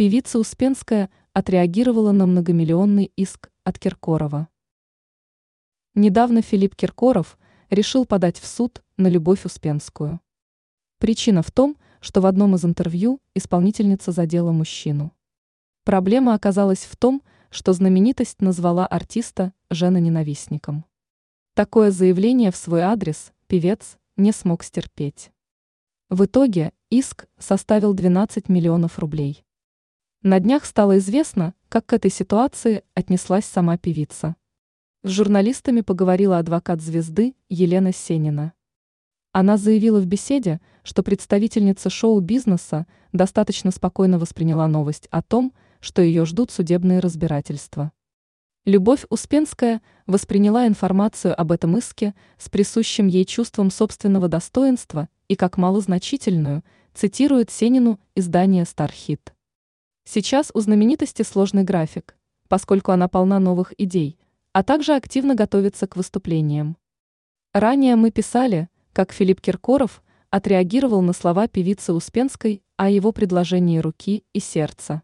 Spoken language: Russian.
Певица Успенская отреагировала на многомиллионный иск от Киркорова. Недавно Филипп Киркоров решил подать в суд на Любовь Успенскую. Причина в том, что в одном из интервью исполнительница задела мужчину. Проблема оказалась в том, что знаменитость назвала артиста жена-ненавистником. Такое заявление в свой адрес певец не смог стерпеть. В итоге иск составил 12 миллионов рублей. На днях стало известно, как к этой ситуации отнеслась сама певица. С журналистами поговорила адвокат звезды Елена Сенина. Она заявила в беседе, что представительница шоу-бизнеса достаточно спокойно восприняла новость о том, что ее ждут судебные разбирательства. Любовь Успенская восприняла информацию об этом иске с присущим ей чувством собственного достоинства и как малозначительную, цитирует Сенину издание «Стархит». Сейчас у знаменитости сложный график, поскольку она полна новых идей, а также активно готовится к выступлениям. Ранее мы писали, как Филипп Киркоров отреагировал на слова певицы Успенской о его предложении руки и сердца.